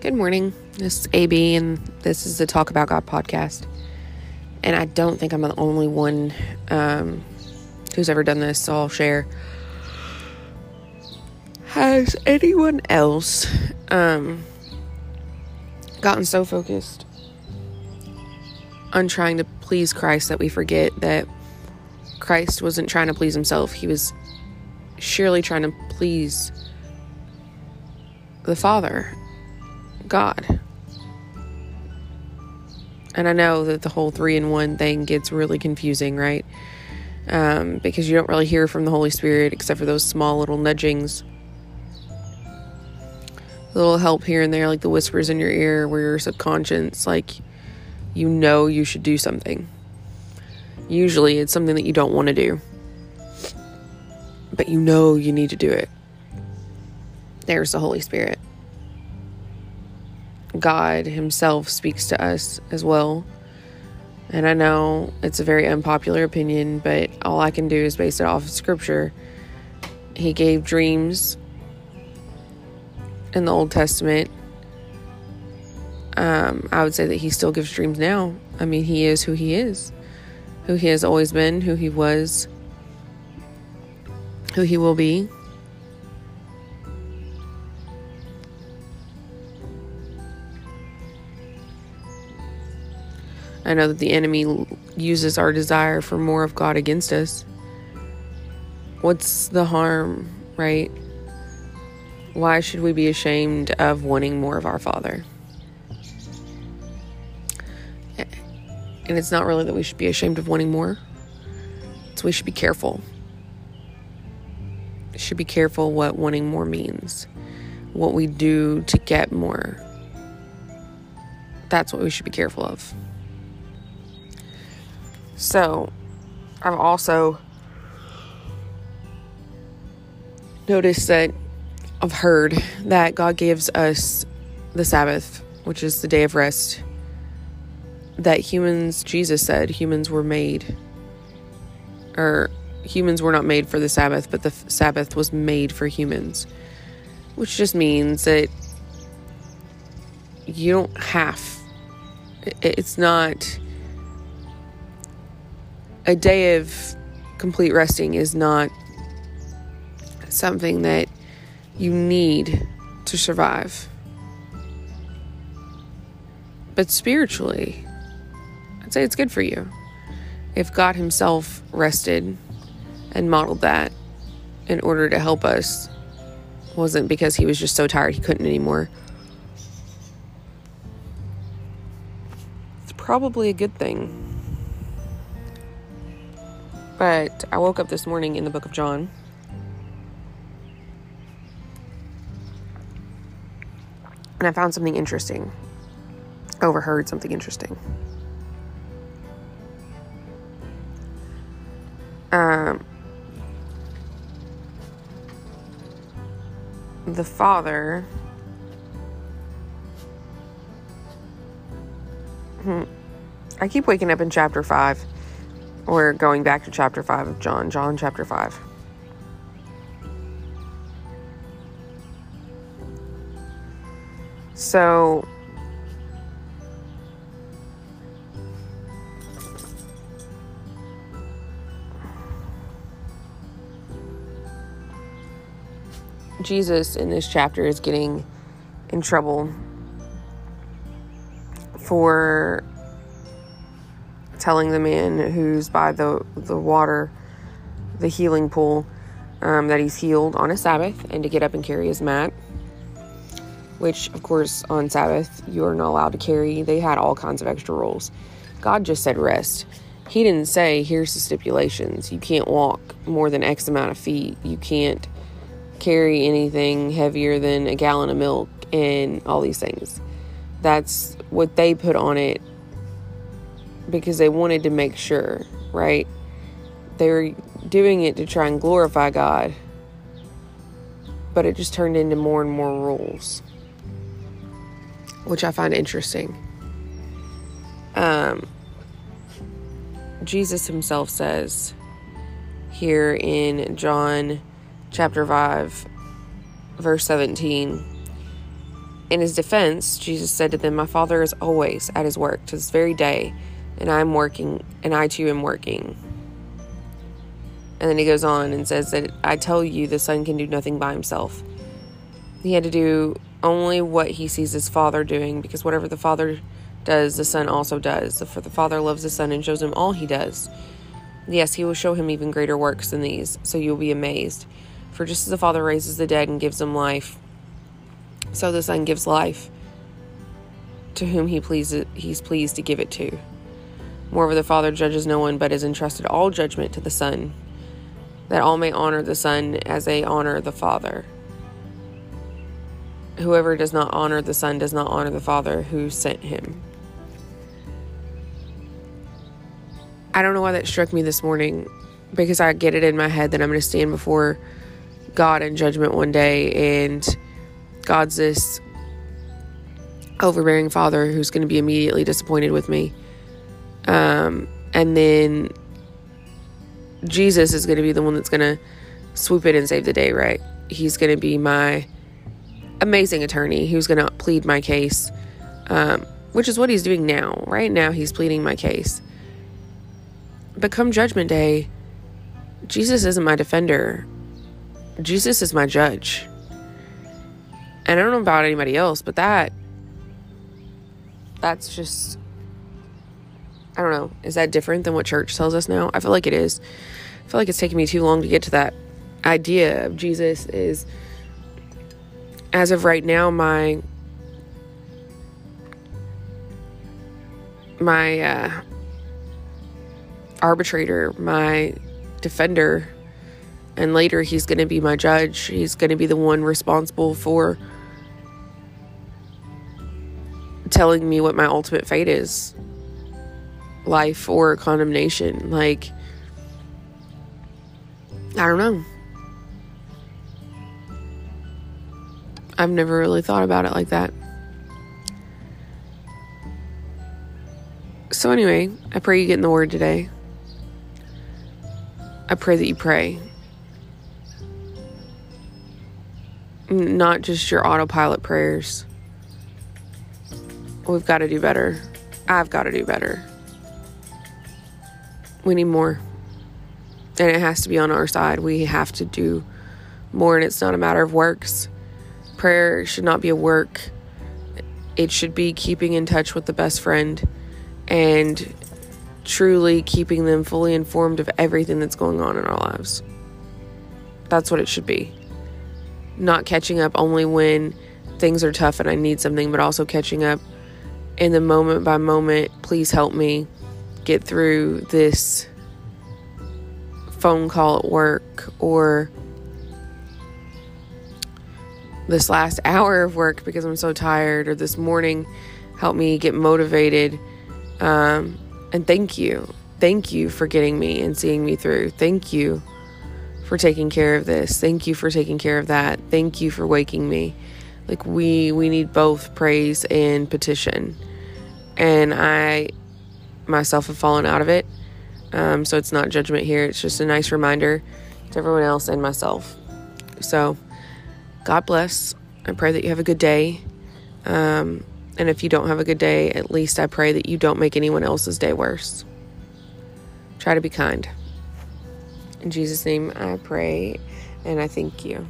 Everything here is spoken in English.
Good morning. This is AB, and this is the Talk About God podcast. And I don't think I'm the only one um, who's ever done this, so I'll share. Has anyone else um, gotten so focused on trying to please Christ that we forget that Christ wasn't trying to please himself? He was surely trying to please the Father God. And I know that the whole three in one thing gets really confusing, right? Um, because you don't really hear from the Holy Spirit except for those small little nudgings, a little help here and there, like the whispers in your ear where your subconscious, like, you know you should do something. Usually it's something that you don't want to do, but you know you need to do it. There's the Holy Spirit. God Himself speaks to us as well. And I know it's a very unpopular opinion, but all I can do is base it off of Scripture. He gave dreams in the Old Testament. Um, I would say that He still gives dreams now. I mean, He is who He is, who He has always been, who He was, who He will be. I know that the enemy uses our desire for more of God against us. What's the harm, right? Why should we be ashamed of wanting more of our Father? And it's not really that we should be ashamed of wanting more, it's we should be careful. Should be careful what wanting more means, what we do to get more. That's what we should be careful of. So, I've also noticed that I've heard that God gives us the Sabbath, which is the day of rest. That humans, Jesus said, humans were made, or humans were not made for the Sabbath, but the Sabbath was made for humans, which just means that you don't have, it's not a day of complete resting is not something that you need to survive. But spiritually, I'd say it's good for you. If God Himself rested and modeled that in order to help us, wasn't because He was just so tired He couldn't anymore. It's probably a good thing. But I woke up this morning in the book of John. And I found something interesting. Overheard something interesting. Um, the father. Hmm, I keep waking up in chapter 5 we're going back to chapter 5 of John, John chapter 5. So, Jesus in this chapter is getting in trouble for telling the man who's by the the water, the healing pool, um, that he's healed on a Sabbath and to get up and carry his mat. Which, of course, on Sabbath you are not allowed to carry. They had all kinds of extra rules. God just said rest. He didn't say here's the stipulations. You can't walk more than X amount of feet. You can't carry anything heavier than a gallon of milk and all these things. That's what they put on it because they wanted to make sure, right? They were doing it to try and glorify God, but it just turned into more and more rules, which I find interesting. Um, Jesus himself says here in John chapter 5, verse 17, In his defense, Jesus said to them, My Father is always at his work to this very day, and I am working, and I too am working. And then he goes on and says that I tell you, the Son can do nothing by himself. He had to do only what he sees his Father doing, because whatever the Father does, the Son also does. For the Father loves the Son and shows him all he does. Yes, he will show him even greater works than these, so you will be amazed. For just as the Father raises the dead and gives them life, so the Son gives life to whom he pleases, he's pleased to give it to. Moreover, the Father judges no one, but has entrusted all judgment to the Son, that all may honor the Son as they honor the Father. Whoever does not honor the Son does not honor the Father who sent him. I don't know why that struck me this morning because I get it in my head that I'm going to stand before God in judgment one day and God's this overbearing father who's going to be immediately disappointed with me. Um, and then Jesus is going to be the one that's going to swoop in and save the day, right? He's going to be my amazing attorney who's going to plead my case, um, which is what he's doing now. Right now, he's pleading my case. But come judgment day, Jesus isn't my defender, Jesus is my judge. And I don't know about anybody else, but that that's just I don't know. Is that different than what church tells us now? I feel like it is. I feel like it's taking me too long to get to that idea of Jesus is as of right now my my uh, arbitrator, my defender, and later he's going to be my judge. He's going to be the one responsible for telling me what my ultimate fate is life or condemnation. Like, I don't know. I've never really thought about it like that. So, anyway, I pray you get in the Word today. I pray that you pray. Not just your autopilot prayers. We've got to do better. I've got to do better. We need more. And it has to be on our side. We have to do more, and it's not a matter of works. Prayer should not be a work, it should be keeping in touch with the best friend and truly keeping them fully informed of everything that's going on in our lives. That's what it should be. Not catching up only when things are tough and I need something, but also catching up in the moment by moment, please help me get through this phone call at work or this last hour of work because I'm so tired, or this morning, help me get motivated. Um, and thank you. Thank you for getting me and seeing me through. Thank you for taking care of this. Thank you for taking care of that. Thank you for waking me. Like we we need both praise and petition and I myself have fallen out of it. Um, so it's not judgment here, it's just a nice reminder to everyone else and myself. So, God bless. I pray that you have a good day. Um, and if you don't have a good day, at least I pray that you don't make anyone else's day worse. Try to be kind. In Jesus' name, I pray and I thank you.